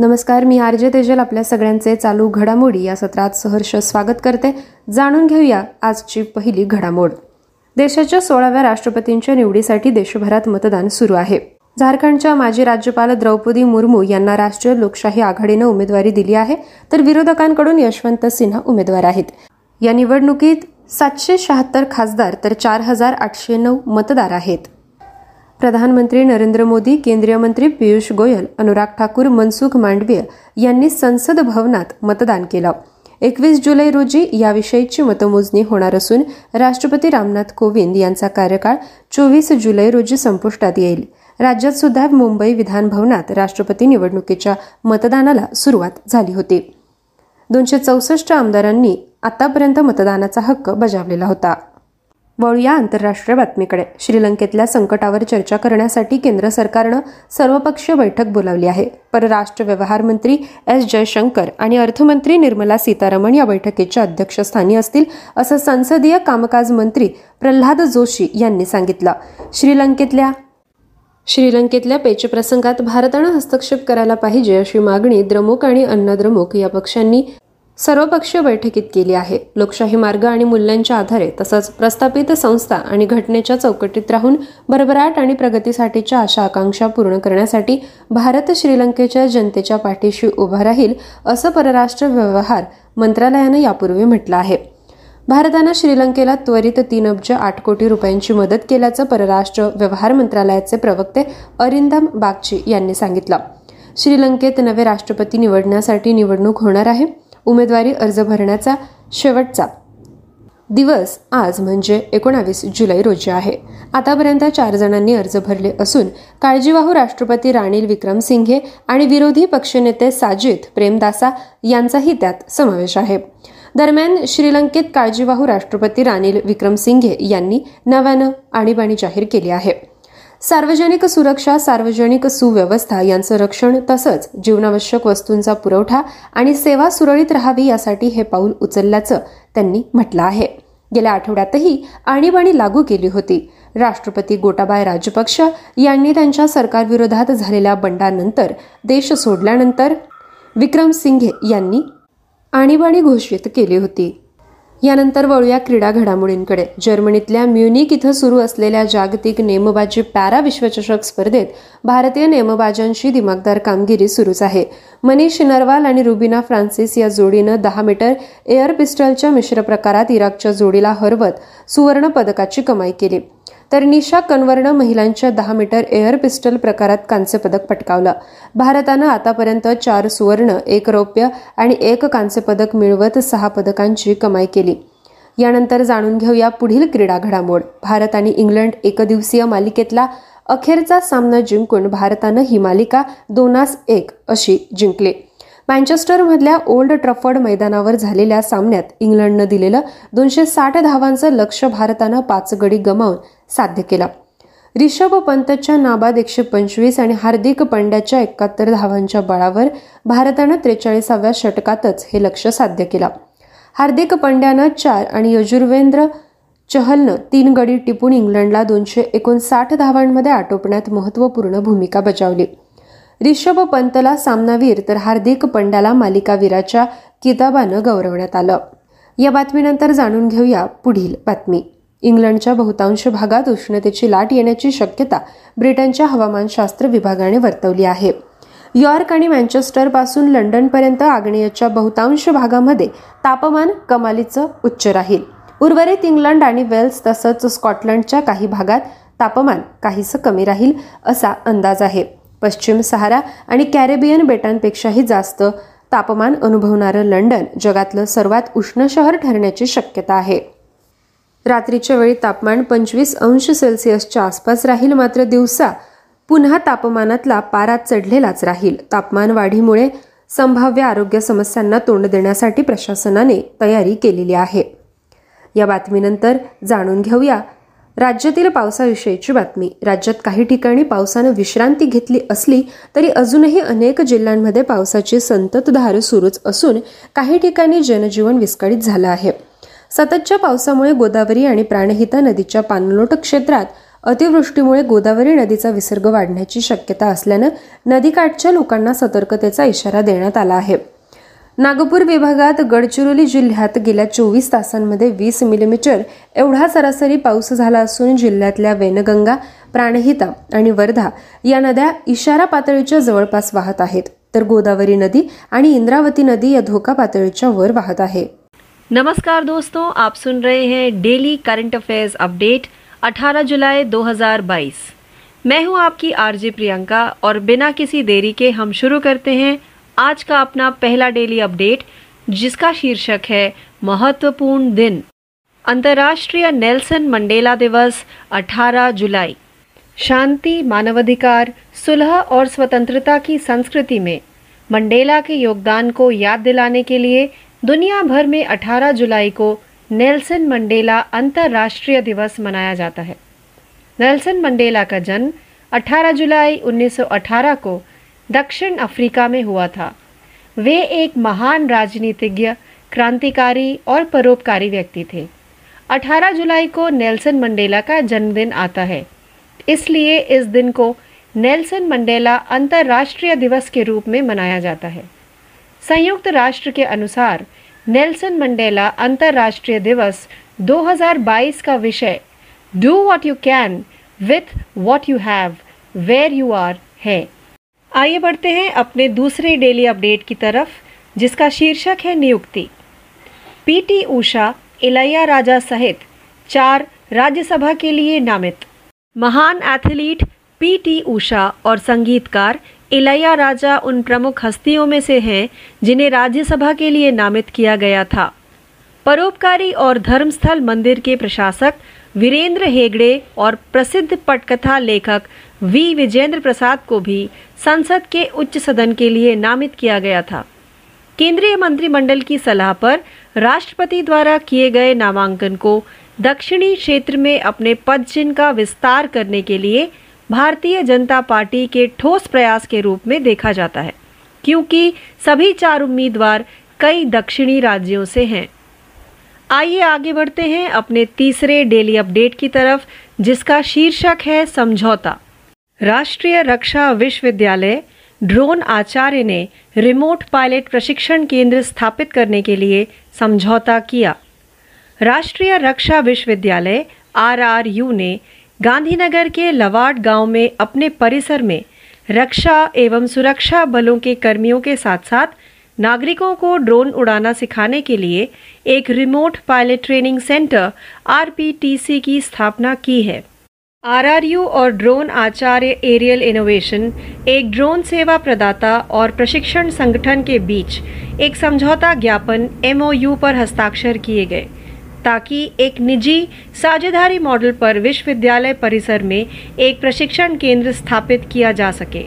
नमस्कार मी R J Tejal आपल्या सगळ्यांचे चालू घडामोडी या सत्रात सहर्ष स्वागत करते. जाणून घेऊया आजची पहिली घडामोड. देशाच्या सोळाव्या राष्ट्रपतींच्या निवडीसाठी देशभरात मतदान सुरू आहे. झारखंडच्या माजी राज्यपाल द्रौपदी मुर्मू यांना राष्ट्रीय लोकशाही आघाडीनं उमेदवारी दिली आहे तर विरोधकांकडून यशवंत सिन्हा उमेदवार आहेत. या निवडणुकीत सातशे शहात्तर खासदार तर चार हजार आठशे नऊ मतदार आहेत. प्रधानमंत्री नरेंद्र मोदी केंद्रीय मंत्री पियुष गोयल अनुराग ठाकूर मनसुख मांडवीय यांनी संसद भवनात मतदान केलं. एकवीस जुलै रोजी याविषयीची मतमोजणी होणार असून राष्ट्रपती रामनाथ कोविंद यांचा कार्यकाळ चोवीस जुलै रोजी संपुष्टात येईल. राज्यात सुद्धा मुंबई विधानभवनात राष्ट्रपती निवडणुकीच्या मतदानाला सुरुवात झाली होती. दोनशे चौसष्ट आमदारांनी आतापर्यंत मतदानाचा हक्क बजावलेला होता. वळूया आंतरराष्ट्रीय बातमीकडे. श्रीलंकेतल्या संकटावर चर्चा करण्यासाठी केंद्र सरकारनं सर्वपक्षीय बैठक बोलावली आहे. परराष्ट्र व्यवहार मंत्री एस जयशंकर आणि अर्थमंत्री निर्मला सीतारामन या बैठकीच्या अध्यक्षस्थानी असतील असं संसदीय कामकाज मंत्री प्रल्हाद जोशी यांनी सांगितलं. श्रीलंकेतल्या श्रीलंकेतल्या पेचप्रसंगात भारतानं हस्तक्षेप करायला पाहिजे अशी मागणी द्रमुक आणि अन्नद्रमुक या पक्षांनी सर्वपक्षीय बैठकीत केली आहे. लोकशाही मार्ग आणि मूल्यांच्या आधारे तसंच प्रस्थापित संस्था आणि घटनेच्या चौकटीत राहून भरभराट आणि प्रगतीसाठीच्या आशा आकांक्षा पूर्ण करण्यासाठी भारत श्रीलंकेच्या जनतेच्या पाठीशी उभा राहील असं परराष्ट्र व्यवहार मंत्रालयानं यापूर्वी म्हटलं आहे. भारतानं श्रीलंकेला त्वरित तीन अब्ज आठ कोटी रुपयांची मदत केल्याचं परराष्ट्र व्यवहार मंत्रालयाचे प्रवक्ते अरिंदम बागची यांनी सांगितलं. श्रीलंकेत नवे राष्ट्रपती निवडण्यासाठी निवडणूक होणार आहे. उमेदवारी अर्ज भरण्याचा शेवटचा दिवस आज म्हणजे एकोणावीस जुलै रोजी आहे. आतापर्यंत चार जणांनी अर्ज भरले असून काळजीवाहू राष्ट्रपती राणील विक्रमसिंघे आणि विरोधी पक्षनेते साजिद प्रेमदासा यांचाही त्यात समावेश आहे. दरम्यान श्रीलंकेत काळजीवाहू राष्ट्रपती राणील विक्रमसिंघे यांनी नव्यानं आणीबाणी जाहीर केली आहे. सार्वजनिक सुरक्षा सार्वजनिक सुव्यवस्था यांचं रक्षण तसंच जीवनावश्यक वस्तूंचा पुरवठा आणि सेवा सुरळीत राहावी यासाठी हे पाऊल उचलल्याचं त्यांनी म्हटलं आहे. गेल्या आठवड्यातही आणीबाणी लागू केली होती. राष्ट्रपती गोटाबाय राजपक्ष यांनी त्यांच्या सरकारविरोधात झालेल्या बंडानंतर देश सोडल्यानंतर विक्रम सिंघे यांनी आणीबाणी घोषित केली होती. यानंतर वळूया क्रीडा घडामोडींकडे. जर्मनीतल्या म्युनिक इथं सुरू असलेल्या जागतिक नेमबाजी पॅरा विश्वचषक स्पर्धेत भारतीय नेमबाजांची दिमागदार कामगिरी सुरूच आहे. मनीष नरवाल आणि रुबिना फ्रान्सिस या जोडीनं दहा मीटर एअर पिस्टलच्या मिश्र प्रकारात इराकच्या जोडीला हरवत सुवर्ण पदकाची कमाई केली. तर निशा कन्वरनं महिलांच्या दहा मीटर एअर पिस्टल प्रकारात कांस्य पदक पटकावलं. भारतानं आतापर्यंत चार सुवर्ण एक रौप्य आणि एक कांस्य पदक मिळवत सहा पदकांची कमाई केली. यानंतर जाणून घेऊया पुढील क्रीडा घडामोड. भारत आणि इंग्लंड एकदिवसीय मालिकेतला अखेरचा सामना जिंकून भारतानं ही मालिका दोनास एक अशी जिंकली. मँचेस्टरमधल्या ओल्ड ट्रफर्ड मैदानावर झालेल्या सामन्यात इंग्लंडनं दिलेलं दोनशे साठ धावांचं लक्ष भारतानं पाच गडी गमावून साध्य केला. रिषभ पंतच्या नाबाद एकशे पंचवीस आणि हार्दिक पंड्याच्या एकाहत्तर धावांच्या बळावर भारतानं त्रेचाळीसाव्या षटकातच हे लक्ष साध्य केला. हार्दिक पंड्यानं चार आणि यजुर्वेंद्र चहलनं तीन गडी टिपून इंग्लंडला दोनशे एकोणसाठ धावांमध्ये आटोपण्यात महत्त्वपूर्ण भूमिका बजावली. रिषभ पंतला सामनावीर तर हार्दिक पंड्याला मालिकावीराच्या किताबानं गौरवण्यात आलं. या बातमीनंतर जाणून घेऊया पुढील बातमी. इंग्लंडच्या बहुतांश भागात उष्णतेची लाट येण्याची शक्यता ब्रिटनच्या हवामानशास्त्र विभागाने वर्तवली आहे. यॉर्क आणि मँचेस्टरपासून लंडनपर्यंत आग्नेयच्या बहुतांश भागामध्ये तापमान कमालीचं उच्च राहील. उर्वरित इंग्लंड आणि वेल्स तसंच स्कॉटलंडच्या काही भागात तापमान काहीसं कमी राहील असा अंदाज आहे. पश्चिम सहारा आणि कॅरेबियन बेटांपेक्षाही जास्त तापमान अनुभवणारं लंडन जगातलं सर्वात उष्ण शहर ठरण्याची शक्यता आहे. रात्रीच्या वेळी तापमान पंचवीस अंश सेल्सिअसच्या आसपास राहील मात्र दिवसा पुन्हा तापमानातला पारा चढलेलाच राहील. तापमान वाढीमुळे संभाव्य आरोग्य समस्यांना तोंड देण्यासाठी प्रशासनाने तयारी केलेली आहे. या बातमीनंतर जाणून घेऊया राज्यातील पावसाविषयीची बातमी. राज्यात काही ठिकाणी पावसानं विश्रांती घेतली असली तरी अजूनही अनेक जिल्ह्यांमध्ये पावसाची संततधार सुरूच असून काही ठिकाणी जनजीवन विस्कळीत झालं आहे. सततच्या पावसामुळे गोदावरी आणि प्राणहिता नदीच्या पाणलोट क्षेत्रात अतिवृष्टीमुळे गोदावरी नदीचा विसर्ग वाढण्याची शक्यता असल्यानं नदीकाठच्या लोकांना सतर्कतेचा इशारा देण्यात आला आहे. नागपूर विभागात गडचिरोली जिल्ह्यात गेल्या चोवीस तासांमध्ये वीस मिलीमीटर एवढा सरासरी पाऊस झाला असून जिल्ह्यातल्या वेनगंगा प्राणहिता आणि वर्धा या नद्या इशारा पातळीच्या जवळपास वाहत आहेत. तर गोदावरी नदी आणि इंद्रावती नदी या धोका पातळीच्या वर वाहत आहे. नमस्कार दोस्तों, आप सुन रहे हैं डेली करंट अफेयर्स अपडेट 18 जुलाई 2022 मैं हूँ आपकी आरजे प्रियंका और बिना किसी देरी के हम शुरू करते हैं आज का अपना पहला डेली अपडेट जिसका शीर्षक है महत्वपूर्ण दिन। अंतर्राष्ट्रीय नेल्सन मंडेला दिवस 18 जुलाई। शांति, मानवाधिकार, सुलह और स्वतंत्रता की संस्कृति में मंडेला के योगदान को याद दिलाने के लिए दुनिया भर में 18 जुलाई को नेल्सन मंडेला अंतर्राष्ट्रीय दिवस मनाया जाता है। नेल्सन मंडेला का जन्म 18 जुलाई 1918 को दक्षिण अफ्रीका में हुआ था। वे एक महान राजनीतिज्ञ, क्रांतिकारी और परोपकारी व्यक्ति थे। 18 जुलाई को नेल्सन मंडेला का जन्मदिन आता है। इसलिए इस दिन को नेल्सन मंडेला अंतर्राष्ट्रीय दिवस के रूप में मनाया जाता है। संयुक्त राष्ट्र के अनुसार, नेल्सन मंडेला अंतर्राष्ट्रीय दिवस 2022 का विषय do what you can with what you have where you are है। आइए बढ़ते हैं अपने दूसरे डेली अपडेट की तरफ़, जिसका शीर्षक है नियुक्ति। पीटी उषा, इलैया राजा सहित चार राज्यसभा के लिए नामित। महान एथलीट पीटी उषा और संगीतकार इलैया राजा उन प्रमुख हस्तियों में से हैं, जिन्हें राज्यसभा के लिए नामित किया गया था। परोपकारी और धर्मस्थल मंदिर के प्रशासक वीरेंद्र हेगड़े और प्रसिद्ध पटकथा लेखक वी. विजेंद्र प्रसाद को भी संसद के उच्च सदन के लिए नामित किया गया था। केंद्रीय मंत्रिमंडल की सलाह पर राष्ट्रपति द्वारा किए गए नामांकन को दक्षिणी क्षेत्र में अपने पद चिन्ह का विस्तार करने के लिए भारतीय जनता पार्टी के ठोस प्रयास के रूप में देखा जाता है, क्योंकि सभी चार उम्मीदवार कई दक्षिणी राज्यों से हैं। आइए आगे बढ़ते हैं अपने तीसरे डेली अपडेट की तरफ़, जिसका शीर्षक है समझौता। राष्ट्रीय रक्षा विश्वविद्यालय, ड्रोन आचार्य ने रिमोट पायलट प्रशिक्षण केंद्र स्थापित करने के लिए समझौता किया। राष्ट्रीय रक्षा विश्वविद्यालय, आरआरयू ने गांधीनगर के लवाड गाँव में अपने परिसर में रक्षा एवं सुरक्षा बलों के कर्मियों के साथ साथ नागरिकों को ड्रोन उड़ाना सिखाने के लिए एक remote pilot training centre RPTC की स्थापना की है। आरआरयू और ड्रोन आचार्य एरियल इनोवेशन, एक ड्रोन सेवा प्रदाता और प्रशिक्षण संगठन के बीच एक समझौता ज्ञापन एमओयू पर हस्ताक्षर किए गए। ताकि एक निजी साझेदारी मॉडल पर विश्वविद्यालय परिसर में एक प्रशिक्षण केंद्र स्थापित किया जा सके।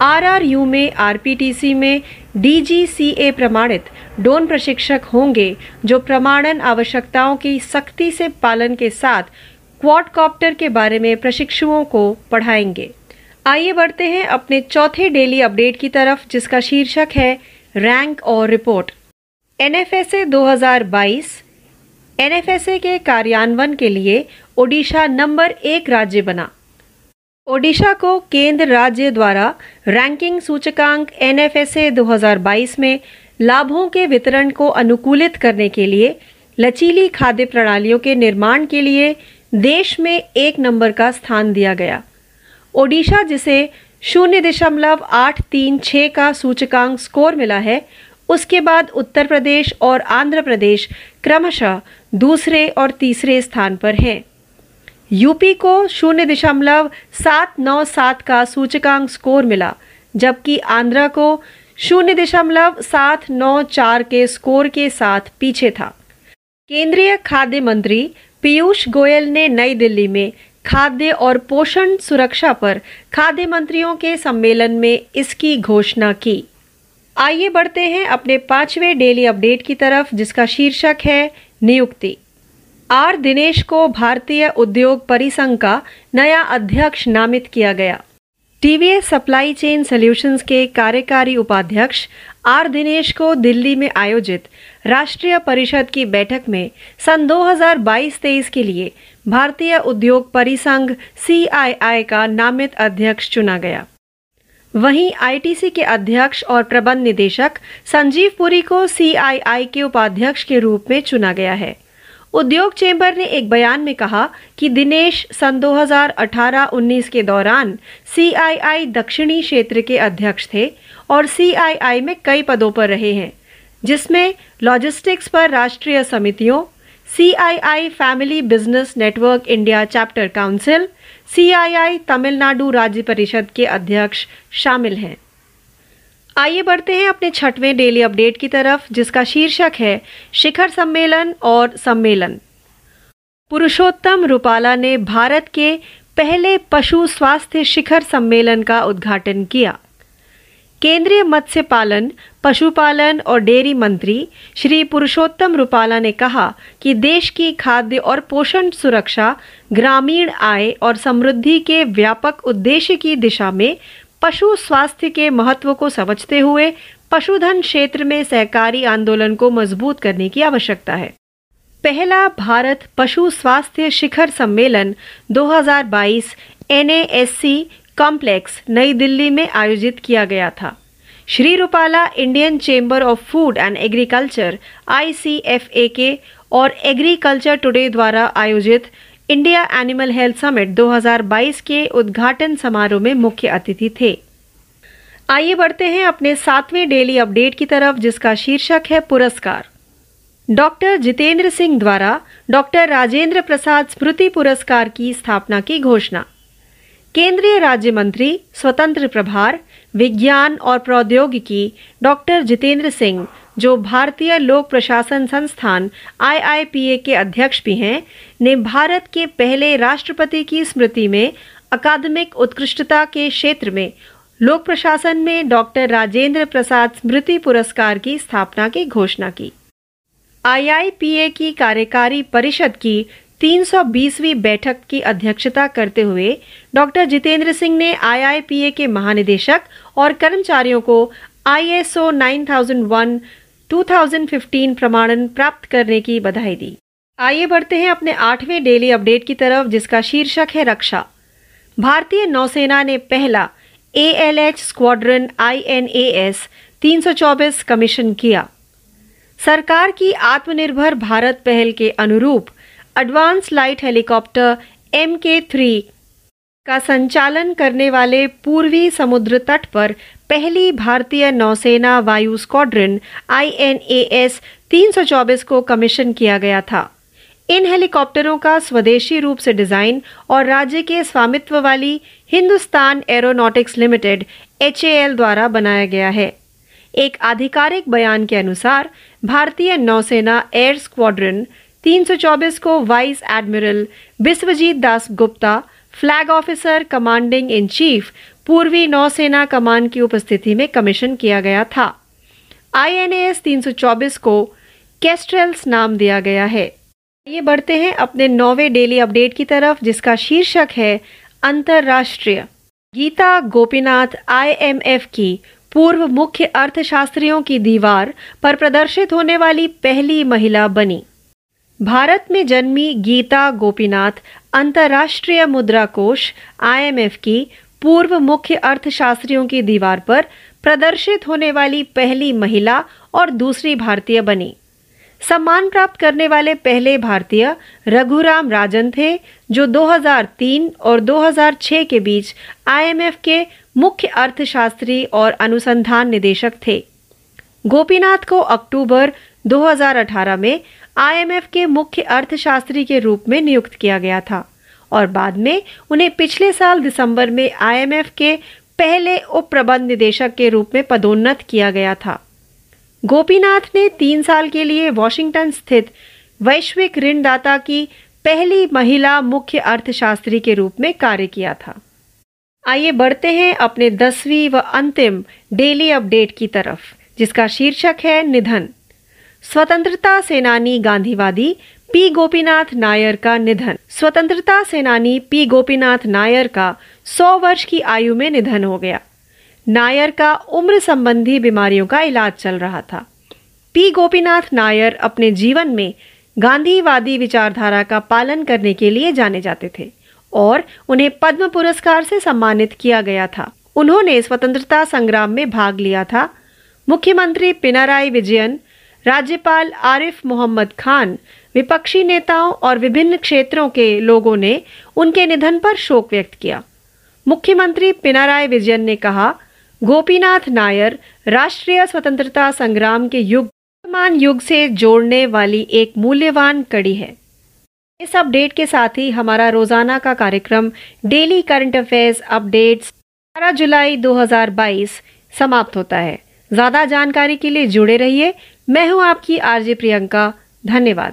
आरआरयू में आरपीटीसी में डीजीसीए प्रमाणित डोन प्रशिक्षक होंगे जो प्रमाणन आवश्यकताओं की सख्ती से पालन के साथ क्वाडकॉप्टर के बारे में प्रशिक्षुओं को पढ़ाएँगे। आइए बढ़ते हैं अपने चौथे डेली अपडेट की तरफ़, जिसका शीर्षक है रैंक और रिपोर्ट। एनएफएसए 2022 एनएफएसए के कार्यान्वयन के लिए ओडिशा नंबर एक राज्य बना। ओडिशा को केंद्र राज्य द्वारा रैंकिंग सूचकांक एनएफएसए 2022 में लाभों के वितरण को अनुकूलित करने के लिए लचीली खाद्य प्रणालियों के निर्माण के लिए देश में एक नंबर का स्थान दिया गया। ओडिशा जिसे शून्य दशमलव आठ तीन छः का सूचकांक स्कोर मिला है उसके बाद उत्तर प्रदेश और आंध्र प्रदेश क्रमशः दूसरे और तीसरे स्थान पर हैं। यूपी को शून्य दशमलव सात नौ सात का सूचकांक स्कोर मिला, जबकि आंध्रा को शून्य दशमलव सात नौ चार के स्कोर के साथ पीछे था। केंद्रीय खाद्य मंत्री पीयूष गोयल ने नई दिल्ली में खाद्य और पोषण सुरक्षा पर खाद्य मंत्रियों के सम्मेलन में इसकी घोषणा की। आइए बढ़ते हैं अपने पाँचवें डेली अपडेट की तरफ़, जिसका शीर्षक है नियुक्ति। आर दिनेश को भारतीय उद्योग परिसंघ का नया अध्यक्ष नामित किया गया। टीवीएस सप्लाई चेन सॉल्यूशंस के कार्यकारी उपाध्यक्ष आर दिनेश को दिल्ली में आयोजित राष्ट्रीय परिषद की बैठक में सन 2022-23 के लिए भारतीय उद्योग परिसंघ सीआईआई का नामित अध्यक्ष चुना गया। वहीं आईटीसी के अध्यक्ष और प्रबंध निदेशक संजीव पुरी को सीआईआई के उपाध्यक्ष के रूप में चुना गया है। उद्योग चेंबर ने एक बयान में कहा कि दिनेश सन 2018-19 के दौरान सीआईआई दक्षिणी क्षेत्र के अध्यक्ष थे और सीआईआई में कई पदों पर रहे हैं, जिसमें लॉजिस्टिक्स पर राष्ट्रीय समितियों, CII family business network India chapter council CII Tamil Nadu राज्य परिषद के अध्यक्ष शामिल हैं। आइए बढ़ते हैं अपने छठवें डेली अपडेट की तरफ़, जिसका शीर्षक है, शिखर सम्मेलन और सम्मेलन। पुरुषोत्तम रूपाला ने भारत के पहले पशु स्वास्थ्य शिखर सम्मेलन का उद्घाटन किया। केंद्रीय मत्स्य पालन, पशुपालन और डेयरी मंत्री श्री पुरुषोत्तम रूपाला ने कहा कि देश की खाद्य और पोषण सुरक्षा, ग्रामीण आय और समृद्धि के व्यापक उद्देश्य की दिशा में पशु स्वास्थ्य के महत्व को समझते हुए पशुधन क्षेत्र में सहकारी आंदोलन को मज़बूत करने की आवश्यकता है। पहला भारत पशु स्वास्थ्य शिखर सम्मेलन 2022 एनएएससी कॉम्प्लेक्स नई दिल्ली में आयोजित किया गया था। Shri Rupala Indian chamber of food and agriculture ICFA के और एग्रीकल्चर टुडे द्वारा आयोजित इंडिया एनिमल हेल्थ समिट 2022 के उद्घाटन समारोह में मुख्य अतिथि थे। आइए बढ़ते हैं अपने सातवें डेली अपडेट की तरफ़, जिसका शीर्षक है पुरस्कार। डॉक्टर जितेंद्र सिंह द्वारा डॉक्टर राजेंद्र प्रसाद स्मृति पुरस्कार की स्थापना की घोषणा। केंद्रीय राज्य मंत्री, स्वतंत्र प्रभार, विज्ञान और प्रौद्योगिकी, डॉक्टर जितेंद्र सिंह, जो भारतीय लोक प्रशासन संस्थान आईआईपीए के अध्यक्ष भी हैं, ने भारत के पहले राष्ट्रपति की स्मृति में अकादमिक उत्कृष्टता के क्षेत्र में लोक प्रशासन में डॉक्टर राजेंद्र प्रसाद स्मृति पुरस्कार की स्थापना की घोषणा की। आईआईपीए की कार्यकारी परिषद की 320वीं बैठक की अध्यक्षता करते हुए डॉक्टर जितेंद्र सिंह ने आईआईपीए के महानिदेशक और कर्मचारियों को आईएसओ 9001 2015 प्रमाणन प्राप्त करने की बधाई दी। आइए बढ़ते हैं अपने आठवें डेली अपडेट की तरफ़, जिसका शीर्षक है रक्षा। भारतीय नौसेना ने पहला A L H squadron I N A S तीन सौ चौबीस कमीशन किया। सरकार की आत्मनिर्भर भारत पहल के अनुरूप advance light helicopter M K three का संचालन करने वाले पूर्वी समुद्र तट पर पहली भारतीय नौसेना वायु स्क्वाड्रन आईएनएएस 324 को कमीशन किया गया था। इन हेलीकॉप्टरों का स्वदेशी रूप से डिज़ाइन और राज्य के स्वामित्व वाली हिंदुस्तान एरोनॉटिक्स लिमिटेड एचएएल द्वारा बनाया गया है। एक आधिकारिक बयान के अनुसार, भारतीय नौसेना एयर स्क्वाड्रन 324 को vice admiral Biswajit Das Gupta, flag officer commanding in chief, पूर्वी नौसेना कमान की उपस्थिति में कमीशन किया गया था। आईएनएस 324 को कैस्ट्रेल्स नाम दिया गया है। ये बढ़ते हैं अपने नौवे डेली अपडेट की तरफ़, जिसका शीर्षक है अंतरराष्ट्रीय। गीता गोपीनाथ आईएमएफ की पूर्व मुख्य अर्थशास्त्रियों की दीवार पर प्रदर्शित होने वाली पहली महिला बनी। भारत में जन्मी गीता गोपीनाथ अंतर्राष्ट्रीय मुद्रा कोष आईएमएफ की पूर्व मुख्य अर्थशास्त्रियों की दीवार पर प्रदर्शित होने वाली पहली महिला और दूसरी भारतीय बनी। सम्मान प्राप्त करने वाले पहले भारतीय रघुराम राजन थे, जो 2003 और 2006 के बीच आईएमएफ के मुख्य अर्थशास्त्री और अनुसंधान निदेशक थे। गोपीनाथ को अक्टूबर 2018 में आईएमएफ के मुख्य अर्थशास्त्री के रूप में नियुक्त किया गया था और बाद में उन्हें पिछले साल दिसंबर में आईएमएफ के पहले उप प्रबंध निदेशक के रूप में पदोन्नत किया गया था। गोपीनाथ ने तीन साल के लिए वॉशिंगटन स्थित वैश्विक ऋणदाता की पहली महिला मुख्य अर्थशास्त्री के रूप में कार्य किया था। आइए बढ़ते हैं अपने दसवीं व अंतिम डेली अपडेट की तरफ़, जिसका शीर्षक है निधन। स्वतंत्रता सेनानी गांधीवादी पी गोपीनाथ नायर का निधन। स्वतंत्रता सेनानी पी गोपीनाथ नायर का 100 वर्ष की आयु में निधन हो गया। नायर का उम्र संबंधी बीमारियों का इलाज चल रहा था। पी गोपीनाथ नायर अपने जीवन में गांधीवादी विचारधारा का पालन करने के लिए जाने जाते थे और उन्हें पद्म पुरस्कार से सम्मानित किया गया था। उन्होंने स्वतंत्रता संग्राम में भाग लिया था। मुख्यमंत्री पिनाराई विजयन राज्यपाल आरिफ मोहम्मद खान, विपक्षी नेताओं और विभिन्न क्षेत्रों के लोगों ने उनके निधन पर शोक व्यक्त किया। मुख्यमंत्री पिनाराय विजयन ने कहा, गोपीनाथ नायर राष्ट्रीय स्वतंत्रता संग्राम के युग, वर्तमान युग से जोड़ने वाली एक मूल्यवान कड़ी है। इस अपडेट के साथ ही हमारा रोज़ाना का कार्यक्रम, डेली करंट अफेयर्स अपडेट्स 12 जुलाई 2022 समाप्त होता है। ज़्यादा जानकारी के लिए जुड़े रहिए मैं हूँ आपकी आरजे प्रियंका, धन्यवाद।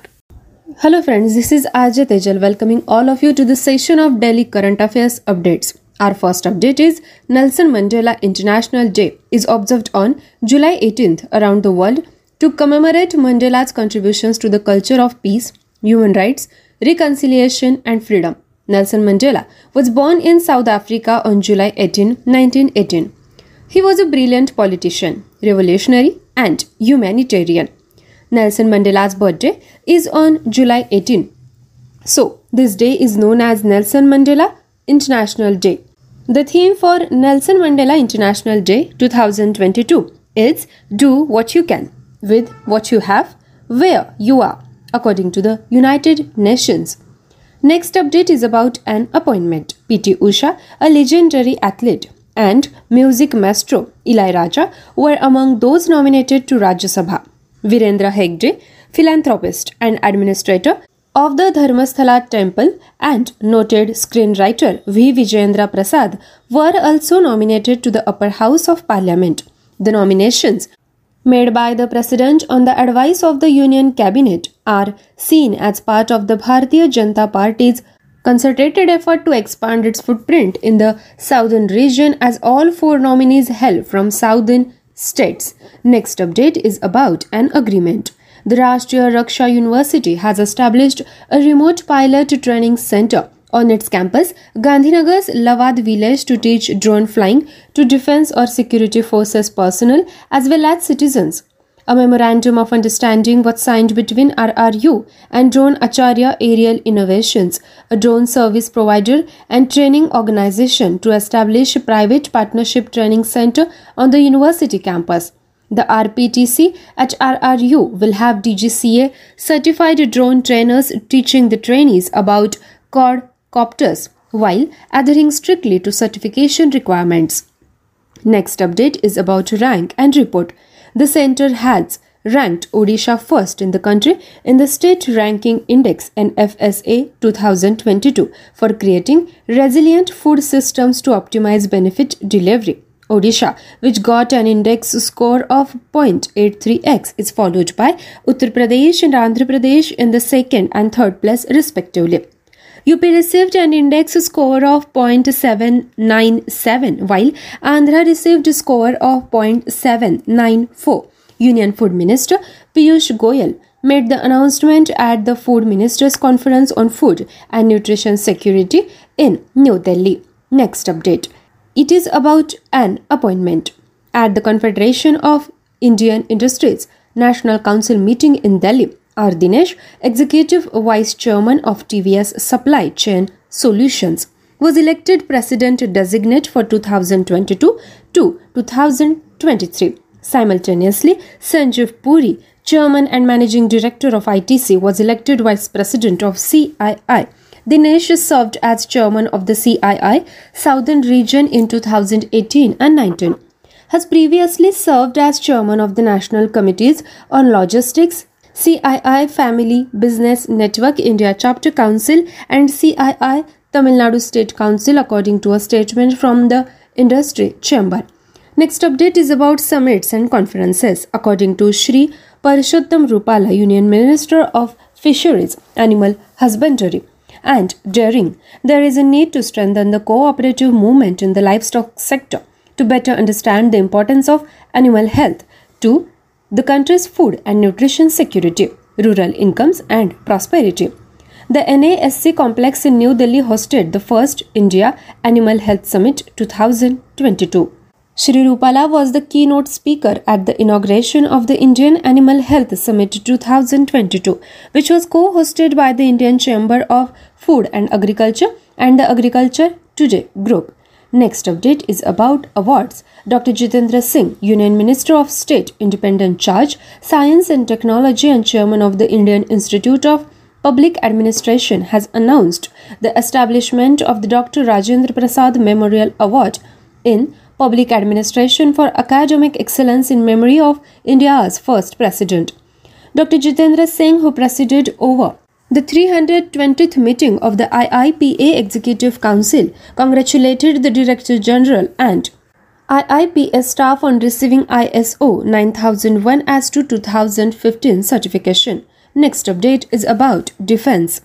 Hello friends this is RJ Tejal welcoming all of you to the session of daily current affairs updates our first update is Nelson Mandela international day is observe on July eighteen around the world to commemorate Mandela's contribution to the culture of peace human rights reconciliation and freedom Nelson Mandela was born in South Africa on July eighteen nineteen eighteen he was a brilliant politician revolutionary and humanitarian. Nelson Mandela's birthday is on July 18. So, this day is known as Nelson Mandela International Day. The theme for Nelson Mandela International Day 2022 is Do What You Can with What You Have, Where You Are, according to the United Nations. Next update is about an appointment. PT Usha, a legendary athlete, and music maestro Eli Raja were among those nominated to Rajya Sabha. Virendra Hegde, philanthropist and administrator of the Dharmasthala temple and noted screenwriter V. Vijayendra Prasad were also nominated to the upper house of parliament. The nominations made by the president on the advice of the union cabinet are seen as part of the Bharatiya Janata Party's concerted effort to expand its footprint in the southern region as all four nominees hail from southern states. Next update is about an agreement. The Rashtriya Raksha University has established a remote pilot training center on its campus, Gandhinagar's Lavad village to teach drone flying to defense or security forces personnel as well as citizens. A memorandum of understanding was signed between RRU and Drone Acharya Aerial Innovations, a drone service provider and training organization, to establish a private partnership training center on the university campus. The RPTC at RRU will have DGCA certified drone trainers teaching the trainees about quadcopters while adhering strictly to certification requirements. Next update is about rank and report. The center has ranked Odisha first in the country in the State Ranking Index NFSA 2022 for creating resilient food systems to optimize benefit delivery. Odisha, which got an index score of 0.83x, is followed by Uttar Pradesh and Andhra Pradesh in the second and third place, respectively. UP received an index score of 0.797 while Andhra received a score of 0.794. Union Food Minister Piyush Goyal made the announcement at the Food Ministers Conference on Food and Nutrition Security in New Delhi. Next update. It is about an appointment at the Confederation of Indian Industries National Council meeting in Delhi. R. Dinesh, Executive Vice Chairman of TVS Supply Chain Solutions, was elected President designate for 2022 to 2023. Simultaneously, Sanjeev Puri, Chairman and Managing Director of ITC, was elected Vice President of CII. Dinesh served as Chairman of the CII Southern Region in 2018 and 19 has previously served as chairman of the National Committees on Logistics, CII Family Business Network India Chapter Council and CII Tamil Nadu State Council according to a statement from the industry chamber. Next update is about summits and conferences. According to Shri Parishottam Rupala, Union Minister of Fisheries, Animal Husbandry and Dairying, there is a need to strengthen the cooperative movement in the livestock sector to better understand the importance of animal health to the country's food and nutrition security. rural incomes, and prosperity. The NASC complex in New Delhi hosted the first India Animal Health Summit 2022. Shri Rupala was the keynote speaker at the inauguration of the Indian Animal Health Summit 2022, which was co hosted by the Indian Chamber of Food and Agriculture and the Agriculture Today group. Next update is about awards. Dr. Jitendra Singh, Union Minister of State, Independent Charge, Science and Technology, and Chairman of the Indian Institute of Public Administration, has announced the establishment of the Dr. Rajendra Prasad Memorial Award in Public Administration for Academic Excellence in memory of India's first President. Dr. Jitendra Singh, who presided over the 320th meeting of the IIPA Executive Council congratulated the Director General and IIPA staff on receiving ISO 9001 as to 2015 certification. Next update is about defense.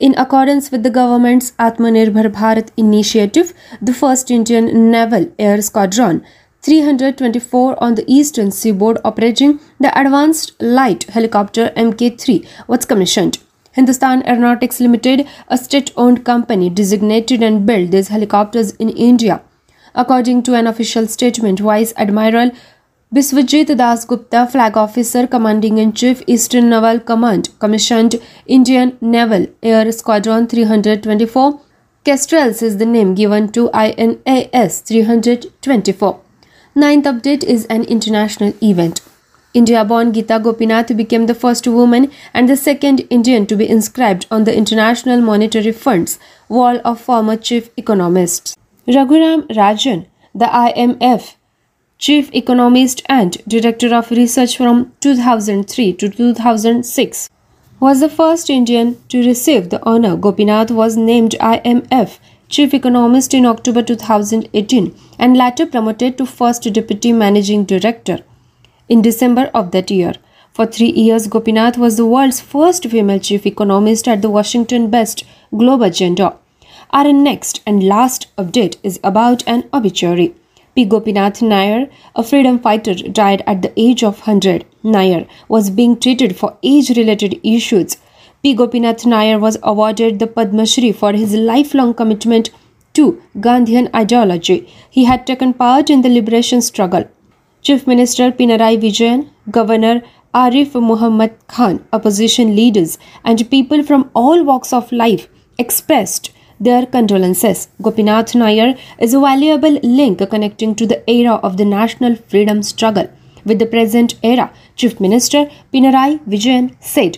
In accordance with the government's Atmanirbhar Bharat initiative, the first Indian Naval Air Squadron 324 on the eastern seaboard operating the advanced light helicopter Mk3 was commissioned. Hindustan Aeronautics Limited, a state owned company, designated and built these helicopters in India. According to an official statement, Vice Admiral Biswajit Das Gupta, Flag Officer Commanding in Chief, Eastern Naval Command, commissioned Indian Naval Air Squadron 324. Kestrels is the name given to INAS 324. Ninth update is an international event. India born Geeta Gopinath became the first woman and the second Indian to be inscribed on the International Monetary Fund's wall of former chief economists. Raghuram Rajan, the IMF chief economist and director of research from 2003 to 2006, was the first Indian to receive the honor. Gopinath was named IMF chief economist in October 2018 and later promoted to first deputy managing director in December of that year. For three years, Gopinath was the world's first female chief economist at the Washington based Globe Agenda. Our next and last update is about an obituary. P. Gopinath Nair, a freedom fighter, died at the age of 100. Nair was being treated for age related issues. P. Gopinath Nair was awarded the Padma Shri for his lifelong commitment to Gandhian ideology. He had taken part in the liberation struggle. Chief Minister Pinarayi Vijayan, Governor Arif Muhammad Khan, opposition leaders, and people from all walks of life expressed their condolences. Gopinath Nair is a valuable link connecting to the era of the national freedom struggle with the present era, Chief Minister Pinarayi Vijayan said.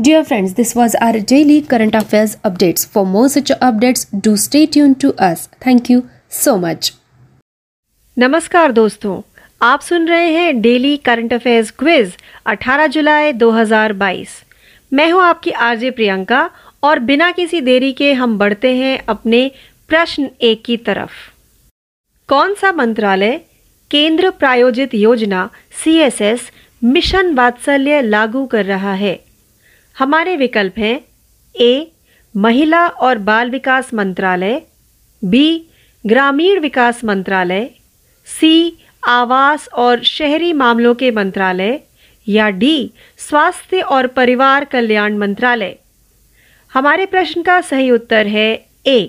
Dear friends, this was our daily current affairs updates. For more such updates, do stay tuned to us. Thank you so much. नमस्कार दोस्तों आप सुन रहे हैं daily current affairs quiz 18 जुलाई 2022 मैं हूँ आपकी आरजे प्रियंका और बिना किसी देरी के हम बढ़ते हैं अपने प्रश्न एक की तरफ़। कौन सा मंत्रालय केंद्र प्रायोजित योजना सीएसएस मिशन वात्सल्य लागू कर रहा है? हमारे विकल्प हैं ए, महिला और बाल विकास मंत्रालय, बी, ग्रामीण विकास मंत्रालय, सी आवास और शहरी मामलों के मंत्रालय, या डी, स्वास्थ्य और परिवार कल्याण मंत्रालय? हमारे प्रश्न का सही उत्तर है ए।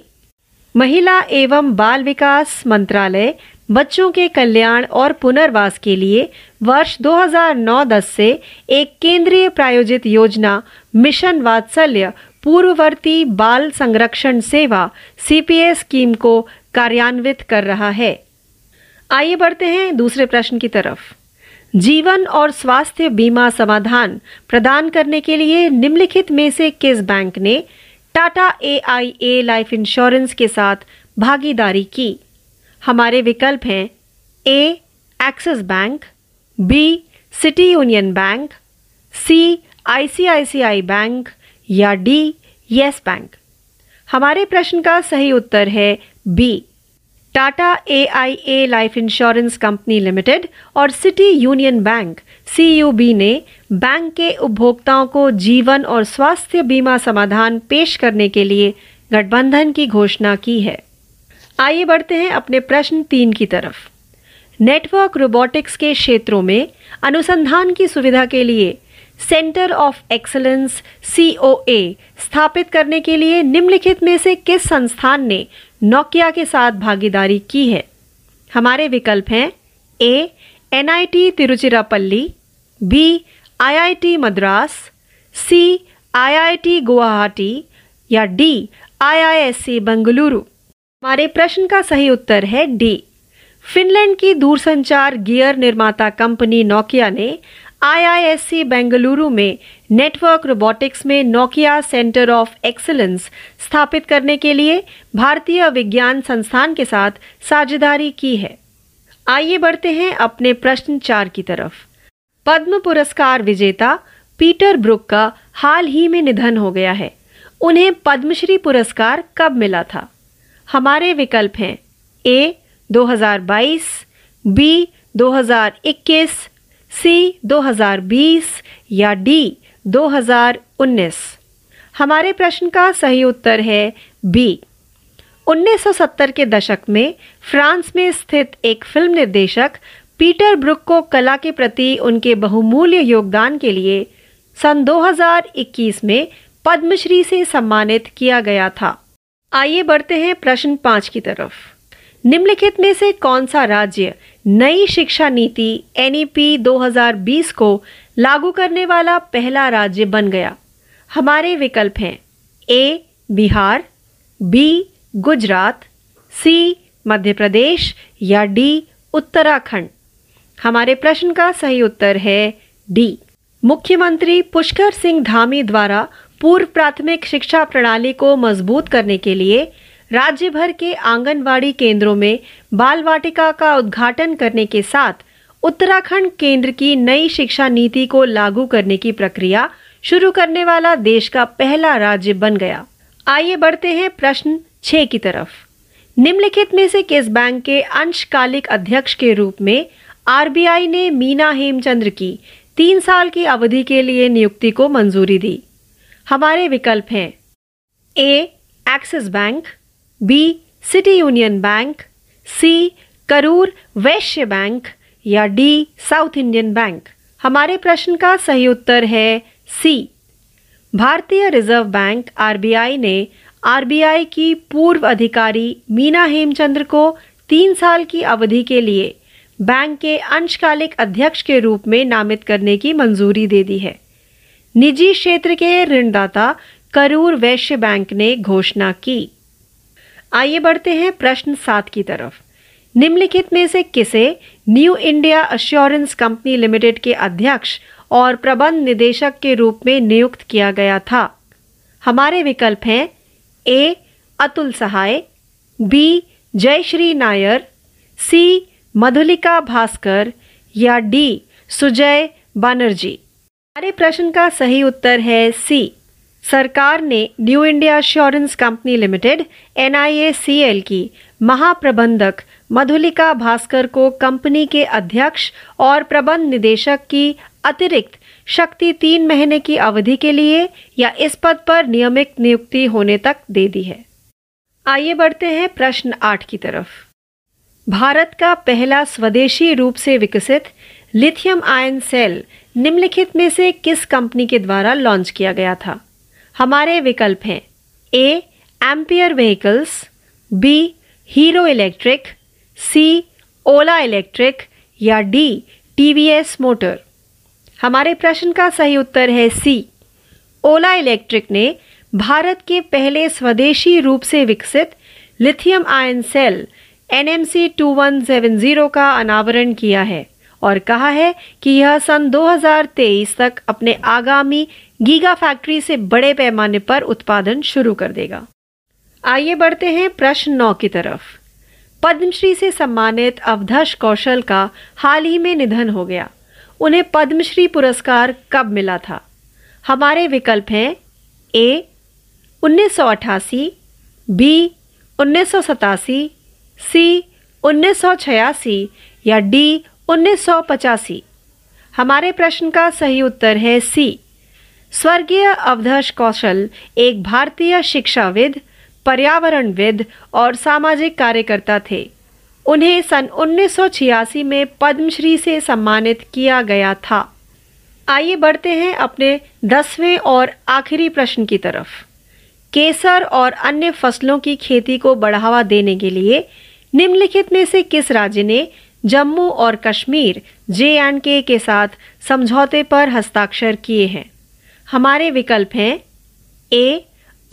महिला एवं बाल विकास मंत्रालय बच्चों के कल्याण और पुनर्वास के लिए वर्ष 2009-10 से एक केंद्रीय प्रायोजित योजना, मिशन वात्सल्य, पूर्ववर्ती बाल संरक्षण सेवा सीपीएस स्कीम को कार्यान्वित कर रहा है। आइए बढ़ते हैं दूसरे प्रश्न की तरफ़। जीवन और स्वास्थ्य बीमा समाधान प्रदान करने के लिए निम्नलिखित में से किस बैंक ने Tata A I A life insurance के साथ भागीदारी की? हमारे विकल्प हैं A, Axis bank, B, City Union bank, C, ICICI bank या डी, यस बैंक। हमारे प्रश्न का सही उत्तर है B. Tata A I A life insurance company limited और सिटी यूनियन बैंक सी ने बैंक के उपभोक्ताओं को जीवन और स्वास्थ्य बीमा समाधान पेश करने के लिए गठबंधन की घोषणा की है। आइए बढ़ते हैं अपने प्रश्न तीन की तरफ़। नेटवर्क रोबोटिक्स के क्षेत्रों में अनुसंधान की सुविधा के लिए सेंटर ऑफ़ एक्सलेंस सी स्थापित करने के लिए निम्नलिखित में से किस संस्थान ने नोकिया के साथ भागीदारी की है। हमारे विकल्प हैं, A NIT Tiruchirappalli, B IIT Madras, C IIT Guwahati या डी आईआईएससी बेंगलुरु। हमारे प्रश्न का सही उत्तर है डी। फिनलैंड की दूरसंचार गियर निर्माता कंपनी नोकिया ने आईआईएससी बेंगलुरु में नेटवर्क रोबोटिक्स में नोकिया सेंटर ऑफ़ एक्सीलेंस स्थापित करने के लिए भारतीय विज्ञान संस्थान के साथ साझेदारी की है। आइए बढ़ते हैं अपने प्रश्न चार की तरफ़। पद्म पुरस्कार विजेता पीटर ब्रुक का हाल ही में निधन हो गया है। उन्हें पद्मश्री पुरस्कार कब मिला था? हमारे विकल्प हैं ए 2022, बी 2021, सी 2020 या डी 2019 हमारे प्रश्न का सही उत्तर है बी। 1970 के दशक में फ्रांस में स्थित एक फ़िल्म निर्देशक पीटर ब्रुक को कला के प्रति उनके बहुमूल्य योगदान के लिए सन 2021 में पद्मश्री से सम्मानित किया गया था। आइए बढ़ते हैं प्रश्न पाँच की तरफ़। निम्नलिखित में से कौन सा राज्य नई शिक्षा नीति एनईपी 2020 को लागू करने वाला पहला राज्य बन गया? हमारे विकल्प हैं A Bihar B Gujarat C Madhya Pradesh या डी उत्तराखंड। हमारे प्रश्न का सही उत्तर है डी मुख्यमंत्री पुष्कर सिंह धामी द्वारा पूर्व प्राथमिक शिक्षा प्रणाली को मज़बूत करने के लिए राज्य भर के आंगनवाड़ी केंद्रों में बाल वाटिका का उद्घाटन करने के साथ उत्तराखंड केंद्र की नई शिक्षा नीति को लागू करने की प्रक्रिया शुरू करने वाला देश का पहला राज्य बन गया। आइए बढ़ते हैं प्रश्न छह की तरफ़। निम्नलिखित में से किस बैंक के अंशकालिक अध्यक्ष के रूप में आरबीआई ने मीना हेमचंद्र की तीन साल की अवधि के लिए नियुक्ति को मंजूरी दी? हमारे विकल्प हैं A, Axis bank B City Union bank C Karur Vysya bank या डी साउथ इंडियन बैंक हमारे प्रश्न का सही उत्तर है सी भारतीय रिज़र्व बैंक आरबीआई ने आरबीआई की पूर्व अधिकारी मीना हेमचंद्र को तीन साल की अवधि के लिए बैंक के अंशकालिक अध्यक्ष के रूप में नामित करने की मंजूरी दे दी है। निजी क्षेत्र के ऋणदाता करूर वैश्य बैंक ने घोषणा की। आइए बढ़ते हैं प्रश्न सात की तरफ़। निम्नलिखित में से किसे New India Assurance company limited के अध्यक्ष और प्रबंध निदेशक के रूप में नियुक्त किया गया था? हमारे विकल्प हैं A, Atul Sahay, B, Jayashree Nair, C, Madhulika Bhaskar या डी, सुजय बनर्जी। हमारे प्रश्न का सही उत्तर है सी। सरकार ने New India Assurance company limited NIACL की महाप्रबंधक मधुलिका भास्कर को कंपनी के अध्यक्ष और प्रबंध निदेशक की अतिरिक्त शक्ति तीन महीने की अवधि के लिए या इस पद पर नियमित नियुक्ति होने तक दे दी है। आइए बढ़ते हैं प्रश्न आठ की तरफ़। भारत का पहला स्वदेशी रूप से विकसित लिथियम आयन सेल निम्नलिखित में से किस कंपनी के द्वारा लॉन्च किया गया था? हमारे विकल्प हैं। A Ampere vehicles B Hero electric C Ola electric या डी टीवीएस मोटर हमारे प्रश्न का सही उत्तर है सी ओला इलेक्ट्रिक ने भारत के पहले स्वदेशी रूप से विकसित लिथियम आयन सेल एनएमसी 2170 का अनावरण किया है और कहा है कि यह सन 2023 तक अपने आगामी गीगा फैक्ट्री से बड़े पैमाने पर उत्पादन शुरू कर देगा। आइए बढ़ते हैं प्रश्न नौ की तरफ़। पद्मश्री से सम्मानित अवधश कौशल का हाल ही में निधन हो गया। उन्हें पद्मश्री पुरस्कार कब मिला था? हमारे विकल्प हैं ए 1988, बी उन्नीस सौ सतासी सी 1986 या डी 1985 हमारे प्रश्न का सही उत्तर है सी। स्वर्गीय अवधश कौशल, एक भारतीय शिक्षाविद, पर्यावरणविद और सामाजिक कार्यकर्ता थे। उन्हें सन 1986 में पद्मश्री से सम्मानित किया गया था। आइए बढ़ते हैं अपने दसवें और आखिरी प्रश्न की तरफ़। केसर और अन्य फ़सलों की खेती को बढ़ावा देने के लिए निम्नलिखित में से किस राज्य ने जम्मू और कश्मीर, जे एंड के के साथ समझौते पर हस्ताक्षर किए हैं? हमारे विकल्प हैं A,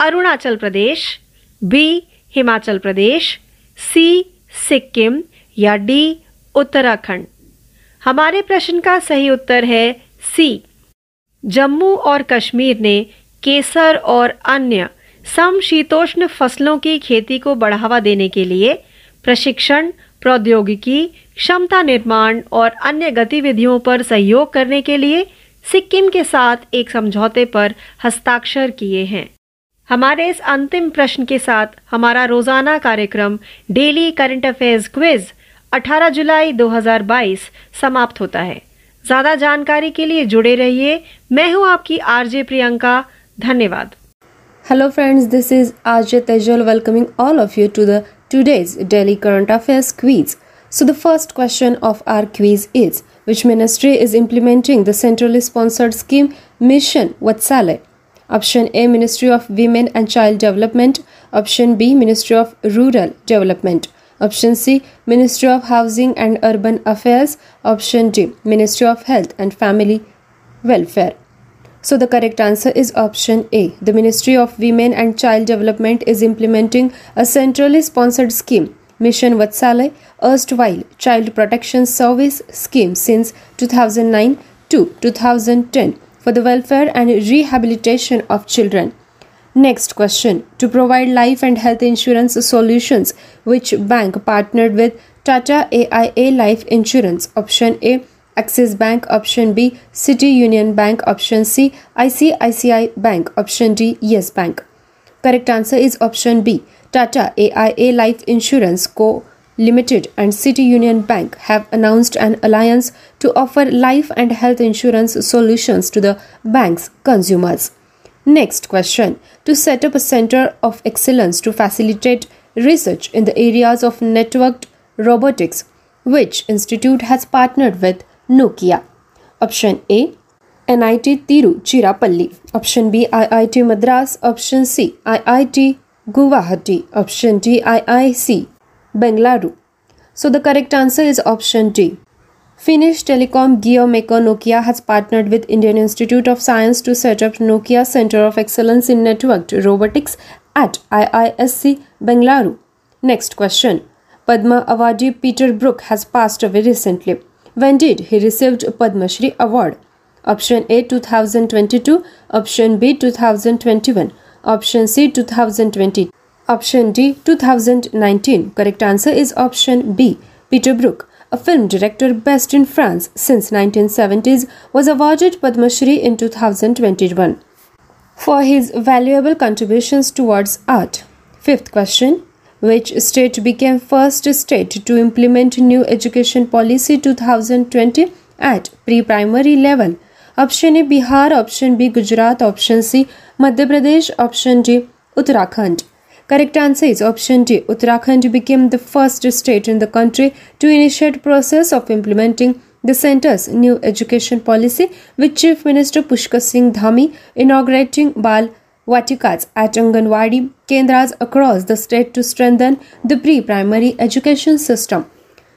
Arunachal Pradesh, B, Himachal Pradesh, C, Sikkim या डी, उत्तराखंड। हमारे प्रश्न का सही उत्तर है सी। जम्मू और कश्मीर ने केसर और अन्य समशीतोष्ण फ़सलों की खेती को बढ़ावा देने के लिए प्रशिक्षण, प्रौद्योगिकी, क्षमता निर्माण और अन्य गतिविधियों पर सहयोग करने के लिए सिक्किम के साथ एक समझौते पर हस्ताक्षर किए हैं। हमारे इस अंतिम प्रश्न के साथ हमारा रोज़ाना कार्यक्रम डेली करंट अफेयर्स क्विज 18 जुलाई 2022 समाप्त होता है। ज़्यादा जानकारी के लिए जुड़े रहिए। मैं हूँ आपकी आरजे प्रियंका। धन्यवाद। Hello friends this is RJ Tejal welcoming all of you to the today's daily current affairs quiz So, the first question of our quiz is Which ministry is implementing the centrally sponsored scheme Mission Watsale? Option A Ministry of Women and Child Development, Option B Ministry of Rural Development, Option C Ministry of Housing and Urban Affairs, Option D Ministry of Health and Family Welfare. So the correct answer is option A. The Ministry of Women and Child Development is implementing a centrally sponsored scheme Mission Vatsalai, erstwhile Child Protection Service scheme since 2009 to 2010 for the welfare and rehabilitation of children. Next question. To provide life and health insurance solutions, which bank partnered with Tata AIA Life Insurance? Option A. Axis Bank. Option B. City Union Bank. Option C. ICICI Bank. Option D. Yes Bank. Correct answer is option B. Tata AIA Life Insurance Co. Limited and City Union Bank have announced an alliance to offer life and health insurance solutions to the bank's consumers. Next question To set up a center of excellence to facilitate research in the areas of networked robotics, which institute has partnered with Nokia? Option A NIT Tiruchirappalli. Option B IIT Madras. Option C IIT Guwahati. Option D IIC Bengaluru. So the correct answer is option D. Finnish telecom gear maker Nokia has partnered with Indian Institute of Science to set up Nokia Center of Excellence in Networked Robotics at IISC Bengaluru. Next question. Padma awardee Peter Brook has passed away recently. When did he receive Padma Shri award? Option A 2022, option B 2021, option C 2020, option D 2019. Correct answer is option B. Peter Brook a film director based in France since 1970s, was awarded Padma Shri in 2021 for his valuable contributions towards art. Fifth question which state became first state to implement new education policy 2020 at pre-primary level option a bihar option b gujarat option c madhya pradesh option d uttarakhand Correct answer is option D. Uttarakhand became the first state in the country to initiate process of implementing the centre's new education policy with Chief Minister Pushkar Singh Dhami inaugurating Bal Vatikas at Anganwadi Kendras across the state to strengthen the pre-primary education system.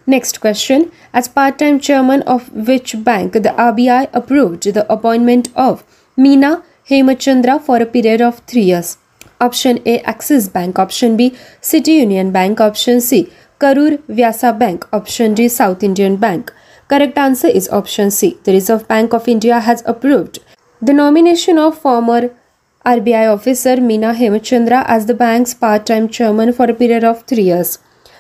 Next question. As part-time chairman of which bank the RBI approved the appointment of Meena Hemachandra for a period of three years? Option A Axis Bank, Option B City Union Bank, Option C Karur Vyasa Bank, Option D South Indian Bank. Correct answer is option C. The Reserve Bank of India has approved the nomination of former RBI officer Meena Hemachandra as the bank's part-time chairman for a period of 3 years.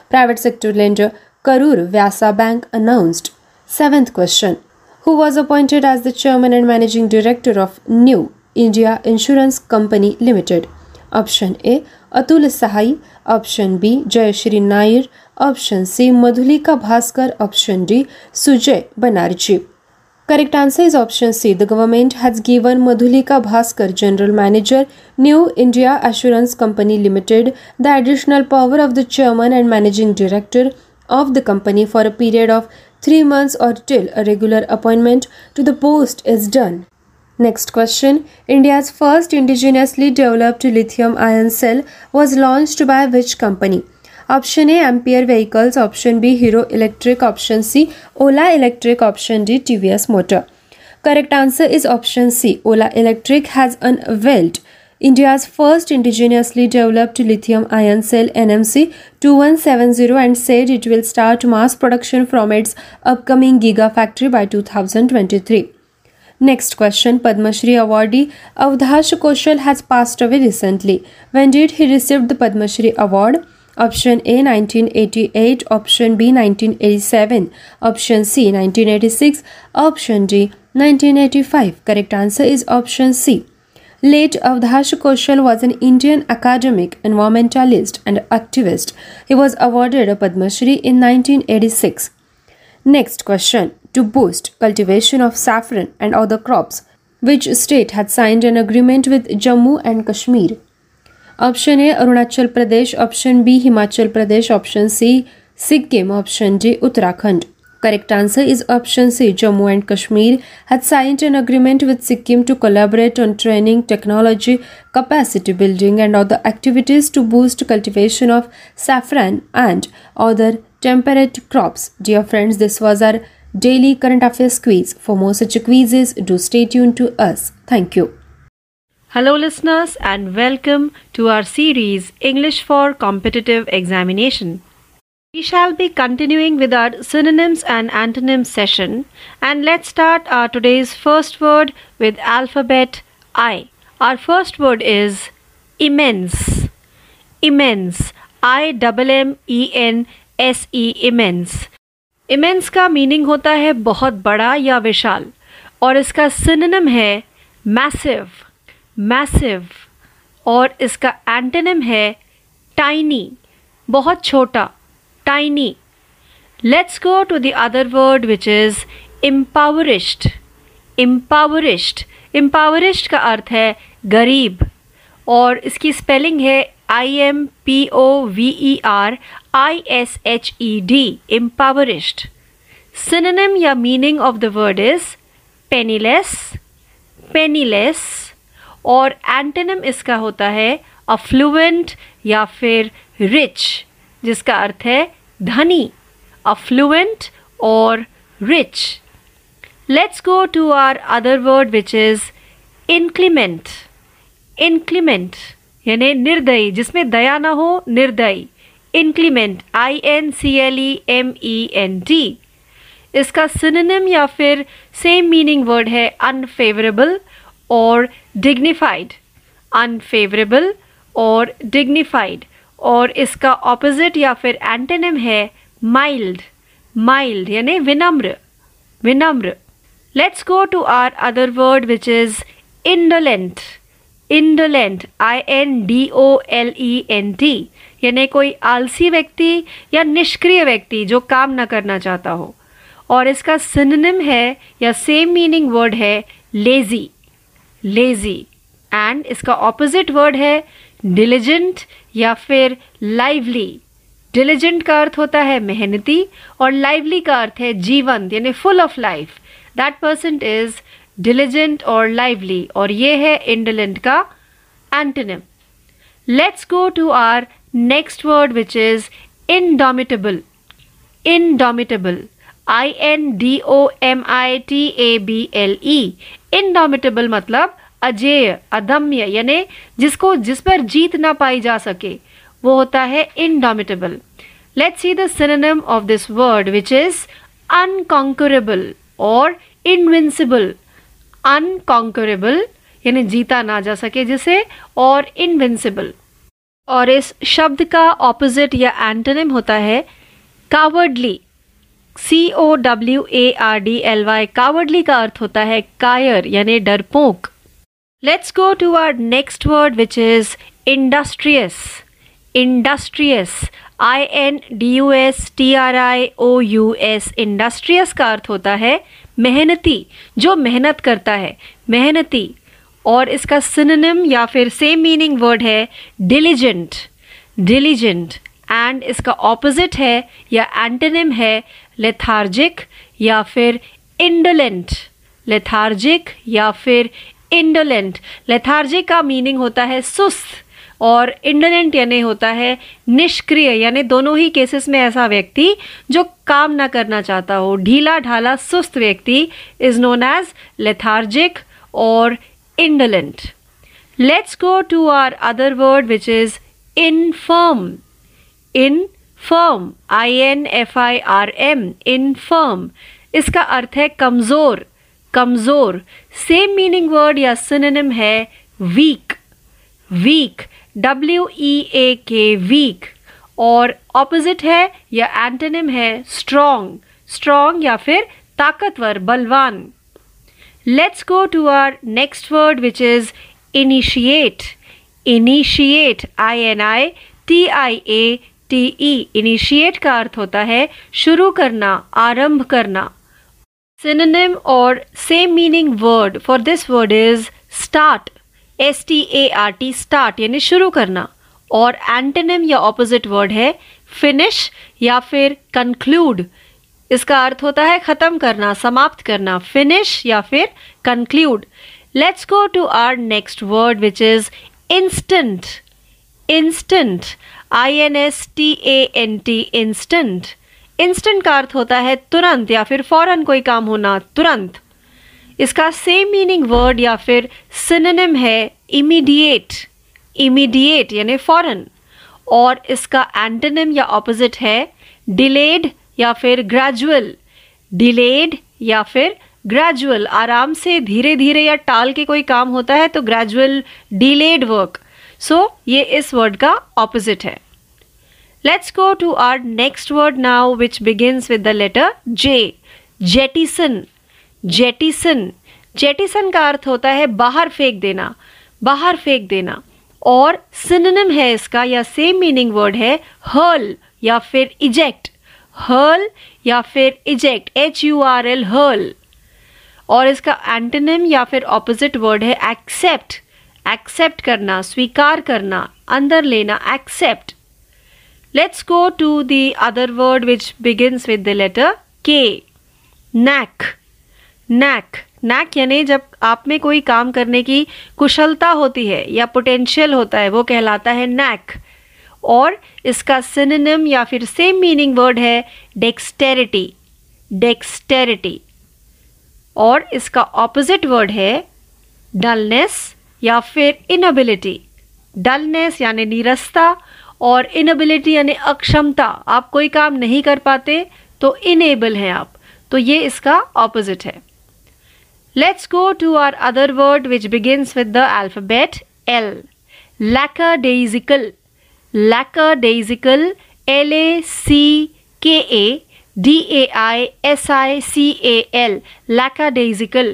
Private sector lender Karur Vyasa Bank announced. Seventh question Who was appointed as the chairman and managing director of New India Insurance Company Limited? Option A Atul Sahai, Option B Jayashri Nair, Option C Madhulika Bhaskar, Option D Sujay Banerjee. Correct answer is option C. The government has given Madhulika Bhaskar, General Manager, New India Assurance Company Limited, the additional power of the Chairman and Managing Director of the company for a period of three months or till a regular appointment to the post is done. Next question India's first indigenously developed lithium ion cell was launched by which company? Option A Ampere Vehicles, Option B Hero Electric, Option C Ola Electric, Option D TVS Motor. Correct answer is option C. Ola Electric has unveiled India's first indigenously developed lithium ion cell NMC 2170 and said it will start mass production from its upcoming Gigafactory by 2023. Next question Padma Shri awardee Avdhash Koshal has passed away recently. When did he receive the Padma Shri award? Option A 1988, option B 1987, option C 1986, option D 1985. Correct answer is option C. Late Avdhash Koshal was an Indian academic, environmentalist, and activist. He was awarded a Padma Shri in 1986. Next question To boost cultivation of saffron and other crops, which state had signed an agreement with Jammu and Kashmir? Option A Arunachal Pradesh, Option B Himachal Pradesh, Option C Sikkim, Option D Uttarakhand. Correct answer is option C. Jammu and Kashmir had signed an agreement with Sikkim to collaborate on training, technology, capacity building, and other activities to boost cultivation of saffron and other temperate crops. Dear friends, this was our daily current affairs quiz. For more such quizzes, do stay tuned to us. Thank you. Hello, listeners, and welcome to our series English for Competitive Examination. We shall be continuing with our synonyms and antonyms session and let's start our today's first word with alphabet I. Our first word is immense. Immense. I double M E N S E immense. Immense का meaning होता है बहुत बड़ा या विशाल और इसका synonym है massive massive और इसका एंटोनिम है टाइनी बहुत छोटा tiny. Let's go to the other word which is impoverished. Impoverished. Impoverished का अर्थ है गरीब और इसकी स्पेलिंग है I M P O V E R I S H E D impoverished. Synonym या meaning of the word is penniless penniless और antonym इसका होता है अफ्लुएंट या फिर रिच जिसका अर्थ है धनी अफ्लुएंट और rich let's go to our other word which is inclement inclement यानी निर्दयी, जिसमें दया ना हो, निर्दयी. Inclement I N C L E M E N T इसका सिनोनिम या फिर सेम मीनिंग वर्ड है अनफेवरेबल और डिग्निफाइड अनफेवरेबल और डिग्निफाइड और इसका ऑपोजिट या फिर एंटेनिम है माइल्ड माइल्ड यानी विनम्र विनम्र। Let's go to our other word which is indolent indolent I N D O L E N T यानी कोई आलसी व्यक्ति या निष्क्रिय व्यक्ति जो काम ना करना चाहता हो। और इसका सिनोनिम है, या सेम मीनिंग वर्ड है लेजी लेजी एंड इसका ऑपोजिट वर्ड है डिलीजेंट या फिर लाइवली डिलीजेंट का अर्थ होता है मेहनती और लाइवली का अर्थ है जीवन यानी full of life that person is diligent और लाइवली और ये है इंडोलेंट का antonym let's go to our next word which is indomitable indomitable I N D O M I T A B L E indomitable मतलब अजेय, अदम्य, यानी जिसको जिस पर जीत ना पाई जा सके, वो होता है indomitable let's see the synonym of this word which is unconquerable और इनविंसिबल अनकॉन्करेबल यानी जीता ना जा सके जिसे, और इनविंसिबल और इस शब्द का ऑपोजिट या एंटोनिम होता है cowardly C O W A R D L Y cowardly का अर्थ होता है कायर, यानी डरपोक. Let's go to our next word, which is industrious. Industrious. I N D U S T R I O U S industrious का अर्थ होता है मेहनती जो मेहनत करता है मेहनती और इसका सिनोनिम या फिर सेम मीनिंग वर्ड है डिलीजेंट डिलीजेंट एंड इसका ऑपोजिट है या एंटोनिम है लेथार्जिक या फिर इंडोलेंट लेथार्जिक या फिर इंडोलेंट लेथार्जिक का मीनिंग होता है सुस्त और इंडोलेंट यानी होता है निष्क्रिय, यानी दोनों ही केसेस में ऐसा व्यक्ति जो काम ना करना चाहता हो ढीला ढाला सुस्त व्यक्ति इज़ नोन एज लेथार्जिक और indolent. Let's go to our other word, which is infirm. Infirm. I N F I R M. Infirm. इसका अर्थ है कमज़ोर कमज़ोर सेम मीनिंग वर्ड या सिनोनिम है weak weak W E A K weak और opposite है या एंटोनिम है स्ट्रॉन्ग स्ट्रॉन्ग या फिर ताकतवर बलवान. Let's go to our next word, which is initiate Initiate. I N I T I A T E. Initiate का अर्थ होता है शुरू करना आरंभ करना. Synonym or same meaning word for this word is start. S T A R T, start. यानी शुरू करना। और antonym या opposite word है finish या फिर conclude इसका अर्थ होता है खत्म करना, समाप्त करना। फिनिश या फिर conclude let's go to our next word which is instant instant I N S T A N T instant instant का अर्थ होता है तुरंत या फिर फ़ौरन कोई काम होना तुरंत। इसका सेम मीनिंग वर्ड या फिर सिनेम है इमीडिएट इमीडिएट यानी फ़ौरन। और इसका एंटोनिम या ऑपोजिट है डिलेड या फिर ग्रेजुअल डिलेड या फिर ग्रेजुअल आराम से धीरे धीरे या टाल के कोई काम होता है तो ग्रेजुअल डिलेड वर्क सो ये इस वर्ड का ऑपोजिट है। Let's go to our next word now which begins with the letter J jettison jettison jettison का अर्थ होता है बाहर फेंक देना, बाहर फेंक देना। और सिनोनिम है इसका, या सेम मीनिंग वर्ड है हर्ल या फिर इजेक्ट हर्ल या फिर eject H U R L hurl और इसका एंटोनिम या फिर ऑपोजिट वर्ड है एक्सेप्ट एक्सेप्ट करना, स्वीकार करना, अंदर लेना accept let's go to the other word which begins with the letter K knack knack knack यानी जब आप में कोई काम करने की कुशलता होती है या पोटेंशियल होता है, वो कहलाता है नैक और इसका सिनोनिम या फिर सेम मीनिंग वर्ड है डेक्सटेरिटी डेक्सटेरिटी और इसका ऑपोजिट वर्ड है डलनेस या फिर इनएबिलिटी डलनेस यानी निरस्ता और इनएबिलिटी यानी अक्षमता, आप कोई काम नहीं कर पाते तो इनेबल हैं आप। तो ये इसका ऑपोजिट है। Let's go to our other word which begins with the alphabet L lackadaisical lackadaisical. L A C K A D A I S I C A L. Lackadaisical.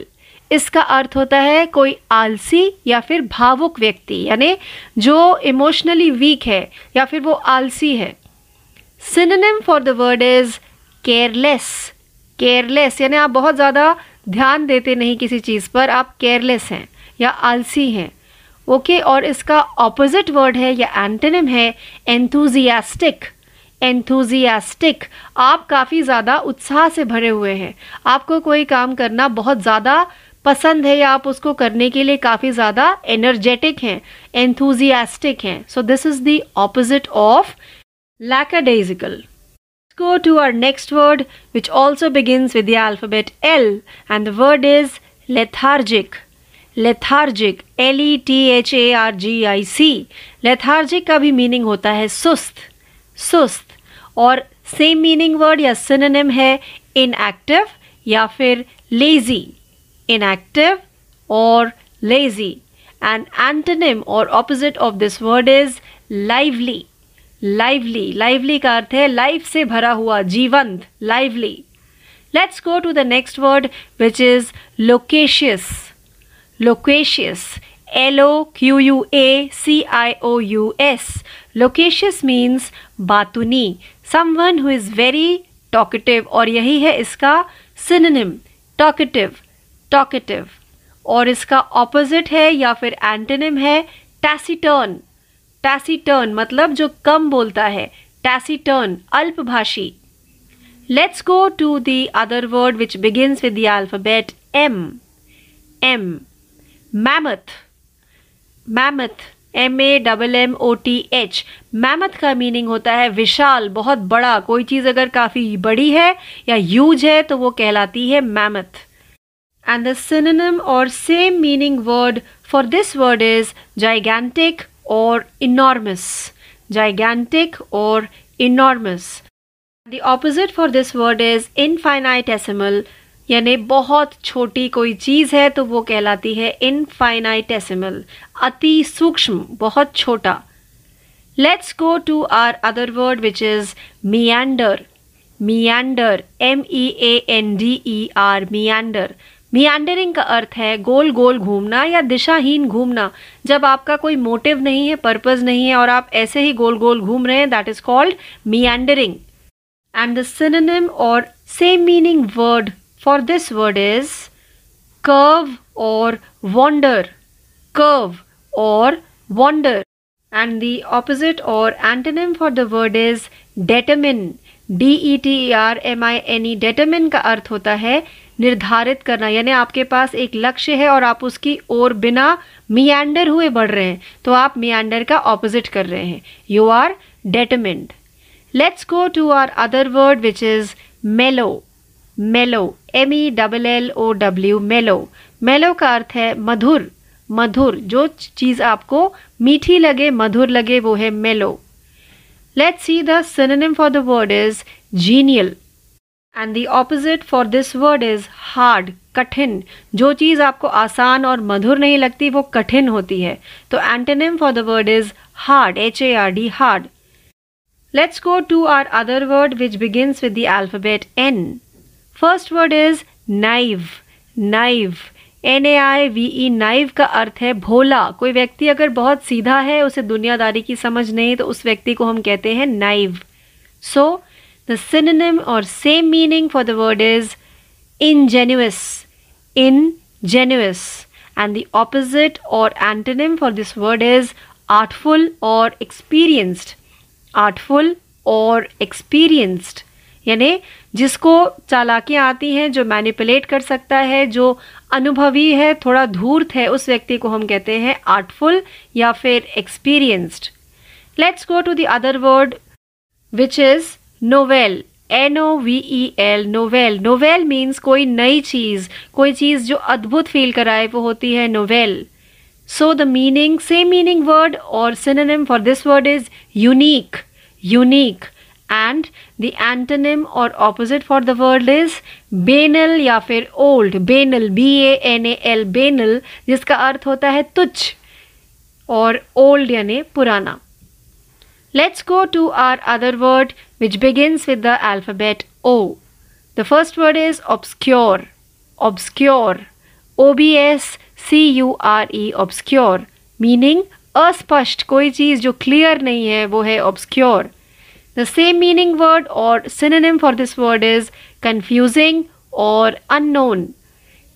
इसका अर्थ होता है कोई आलसी या फिर भावुक व्यक्ति यानी जो इमोशनली वीक है या फिर वो आलसी है। Synonym for the word is careless careless यानी आप बहुत ज़्यादा ध्यान देते नहीं किसी चीज़ पर आप केयरलेस हैं या आलसी हैं। ओके okay, और इसका ऑपोजिट वर्ड है या एंटोनिम है एंथुजियास्टिक एंथुजियास्टिक आप काफ़ी ज़्यादा उत्साह से भरे हुए हैं। आपको कोई काम करना बहुत ज़्यादा पसंद है या आप उसको करने के लिए काफ़ी ज़्यादा एनर्जेटिक हैं एंथुजियास्टिक हैं। So this is the opposite of lackadaisical go to our next word, which also begins with the alphabet L, and the word lethargic L E T H A R G I C lethargic का भी meaning होता है सुस्त सुस्त। और same meaning word या synonym है inactive या फिर lazy इनएक्टिव और लेजी एंड एंटोनिम और opposite of this word is lively lively lively का अर्थ है लाइफ से भरा हुआ जीवंत lively let's go to the next word which is loquacious loquacious. L O Q U A C I O U S. Loquacious means बातुनी someone who is very talkative और यही है इसका synonym talkative टॉकेटिव और इसका opposite है या फिर antonym है टैसीटर्न टैसीटर्न मतलब जो कम बोलता है taciturn अल्पभाषी. Let's go to the other word which begins with the alphabet M M mammoth mammoth M A double M O T H mammoth का मीनिंग होता है विशाल, बहुत बड़ा. कोई चीज़ अगर काफ़ी बड़ी है या यूज़ है तो वो कहलाती है मैमथ एंड द सिनोनिम और same meaning word for this word is gigantic और इनॉर्मस जाइगैंटिक और enormous the opposite for this word is infinitesimal यानी बहुत छोटी कोई चीज़ है तो वो कहलाती है इनफाइनाइटेसिमल अति सूक्ष्म, बहुत छोटा. Let's go to our other word which is meander meander M E A N D E R meander meandering का अर्थ है गोल गोल घूमना या दिशाहीन घूमना। जब आपका कोई मोटिव नहीं है पर्पज नहीं है और आप ऐसे ही गोल गोल घूम रहे हैं that is called meandering. And the synonym और same meaning word for this word is curve और वॉन्डर कर्व और wander And the opposite or antonym for the word is determine. D E T R M I N E determine का अर्थ होता है निर्धारित करना, यानी आपके पास एक लक्ष्य है और आप उसकी ओर बिना मियांडर हुए बढ़ रहे हैं तो आप मियांडर का ऑपोजिट कर रहे हैं। You are determined let's go to our other word which is mellow mellow M E double L O W mellow mellow का अर्थ है मधुर मधुर। जो चीज़ आपको मीठी लगे, मधुर लगे, वो है mellow let's see the synonym for the word is genial and the opposite for this word is hard कठिन जो चीज़ आपको आसान और मधुर नहीं लगती, वो कठिन होती है। तो antonym for the word is hard H A R D hard let's go to our other word which begins with the alphabet N first word is naive naive N A I V E naive का अर्थ है भोला। कोई व्यक्ति अगर बहुत सीधा है, उसे दुनियादारी की समझ नहीं तो उस व्यक्ति को हम कहते हैं नाइव सो द सिनेम और same meaning for the word is ingenuous. Ingenuous. And the opposite or antonym for this word is artful or experienced. Artful or experienced. यानी जिसको चालाकियाँ आती हैं, जो मैनिपुलेट कर सकता है, जो अनुभवी है, थोड़ा धूर्त है, उस व्यक्ति को हम कहते हैं आर्टफुल या फिर experienced let's go to the other word which is novel N O V E L novel novel means कोई नई चीज़, कोई चीज़ जो अद्भुत फील कराए, वो होती है novel so the meaning same meaning word और synonym for this word is unique unique and the antonym और opposite for the word is banal या फिर old banal B A N A L banal जिसका अर्थ होता है तुच्छ और ओल्ड यानी पुराना. Let's go to our other word which begins with the alphabet O the first word is obscure obscure O B S C U R E obscure meaning अस्पष्ट कोई चीज जो क्लियर नहीं है वो है obscure The same meaning word or synonym for this word is confusing or unknown.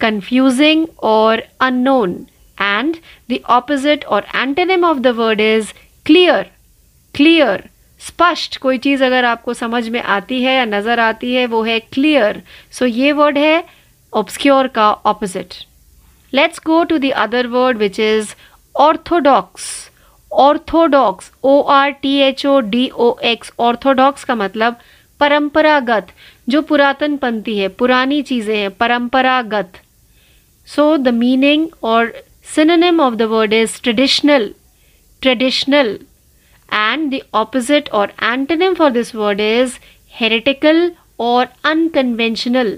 Confusing or unknown. And the opposite or antonym of the word is clear. Clear. स्पष्ट कोई चीज़ अगर आपको समझ में आती है या नज़र आती है वो है क्लियर सो so, ये वर्ड है ऑब्सक्योर का opposite let's go to the other word which is orthodox orthodox O R T H O D O X orthodox का मतलब परंपरागत जो पुरातन पंथी है पुरानी चीज़ें हैं परंपरागत. सो द मीनिंग और synonym of the word is traditional traditional and the opposite और antonym for this word is heretical और अनकन्वेंशनल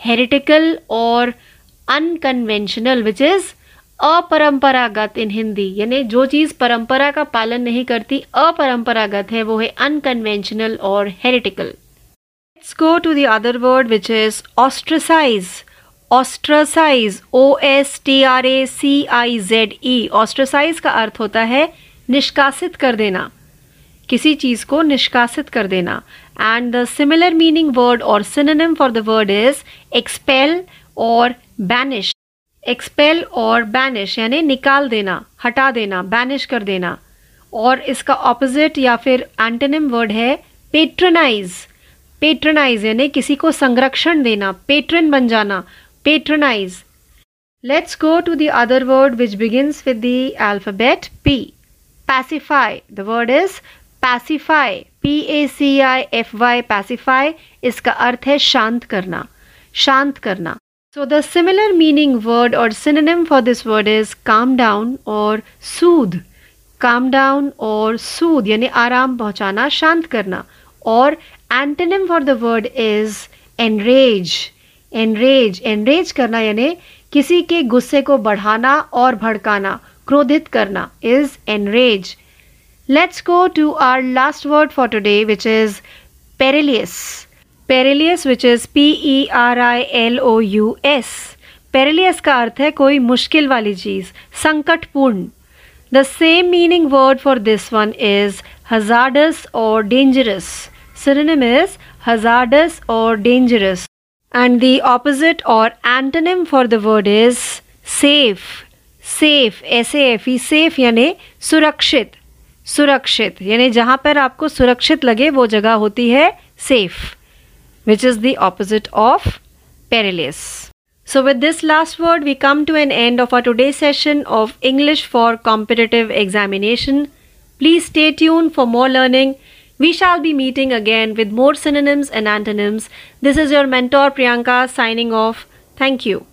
हेरिटिकल और अनकन्वेंशनल विच इज़ अपरंपरागत इन हिंदी यानी जो चीज़ परंपरा का पालन नहीं करती, अपरंपरागत है, वो है अनकन्वेंशनल और heretical let's go to the other word which is ostracize ostracize O S T R A C I Z E ostracize का अर्थ होता है निष्कासित कर देना। किसी चीज़ को निष्कासित कर देना। And the similar meaning word और synonym for the word is expel और बैनिश एक्सपेल और बैनिश यानी निकाल देना, हटा देना बैनिश कर देना। और इसका ऑपोजिट या फिर एंटेनिम वर्ड है पेट्रनाइज पेट्रनाइज यानी किसी को संरक्षण देना पेट्रन बन जाना patronise let's go to the other word which begins with the alphabet P pacify the word is pacify P A C I F Y pacify इसका अर्थ है शांत करना शांत करना। So the similar meaning word और synonym for this word is calm down और soothe काम डाउन और सूद यानी आराम पहुंचाना, शांत करना। और antonym for the word is enrage enrage enrage करना यानी किसी के गुस्से को बढ़ाना और भड़काना। क्रोधित करना is enrage let's go to our last word for today which is perilous perilous which is P E R I L O U S perilous का अर्थ है कोई मुश्किल वाली चीज़, संकटपूर्ण. The same meaning word for this one is hazardous और dangerous Synonym is hazardous or dangerous. And the opposite or antonym for the word is safe. S A F E safe यानी सुरक्षित सुरक्षित यानी जहाँ पर आपको सुरक्षित लगे वो जगह होती है safe which is the opposite of perilous. So, with this last word, we come to an end of our today's session of English for competitive examination. Please stay tuned for more learning. We shall be meeting again with more synonyms and antonyms. This is your mentor Priyanka signing off. Thank you.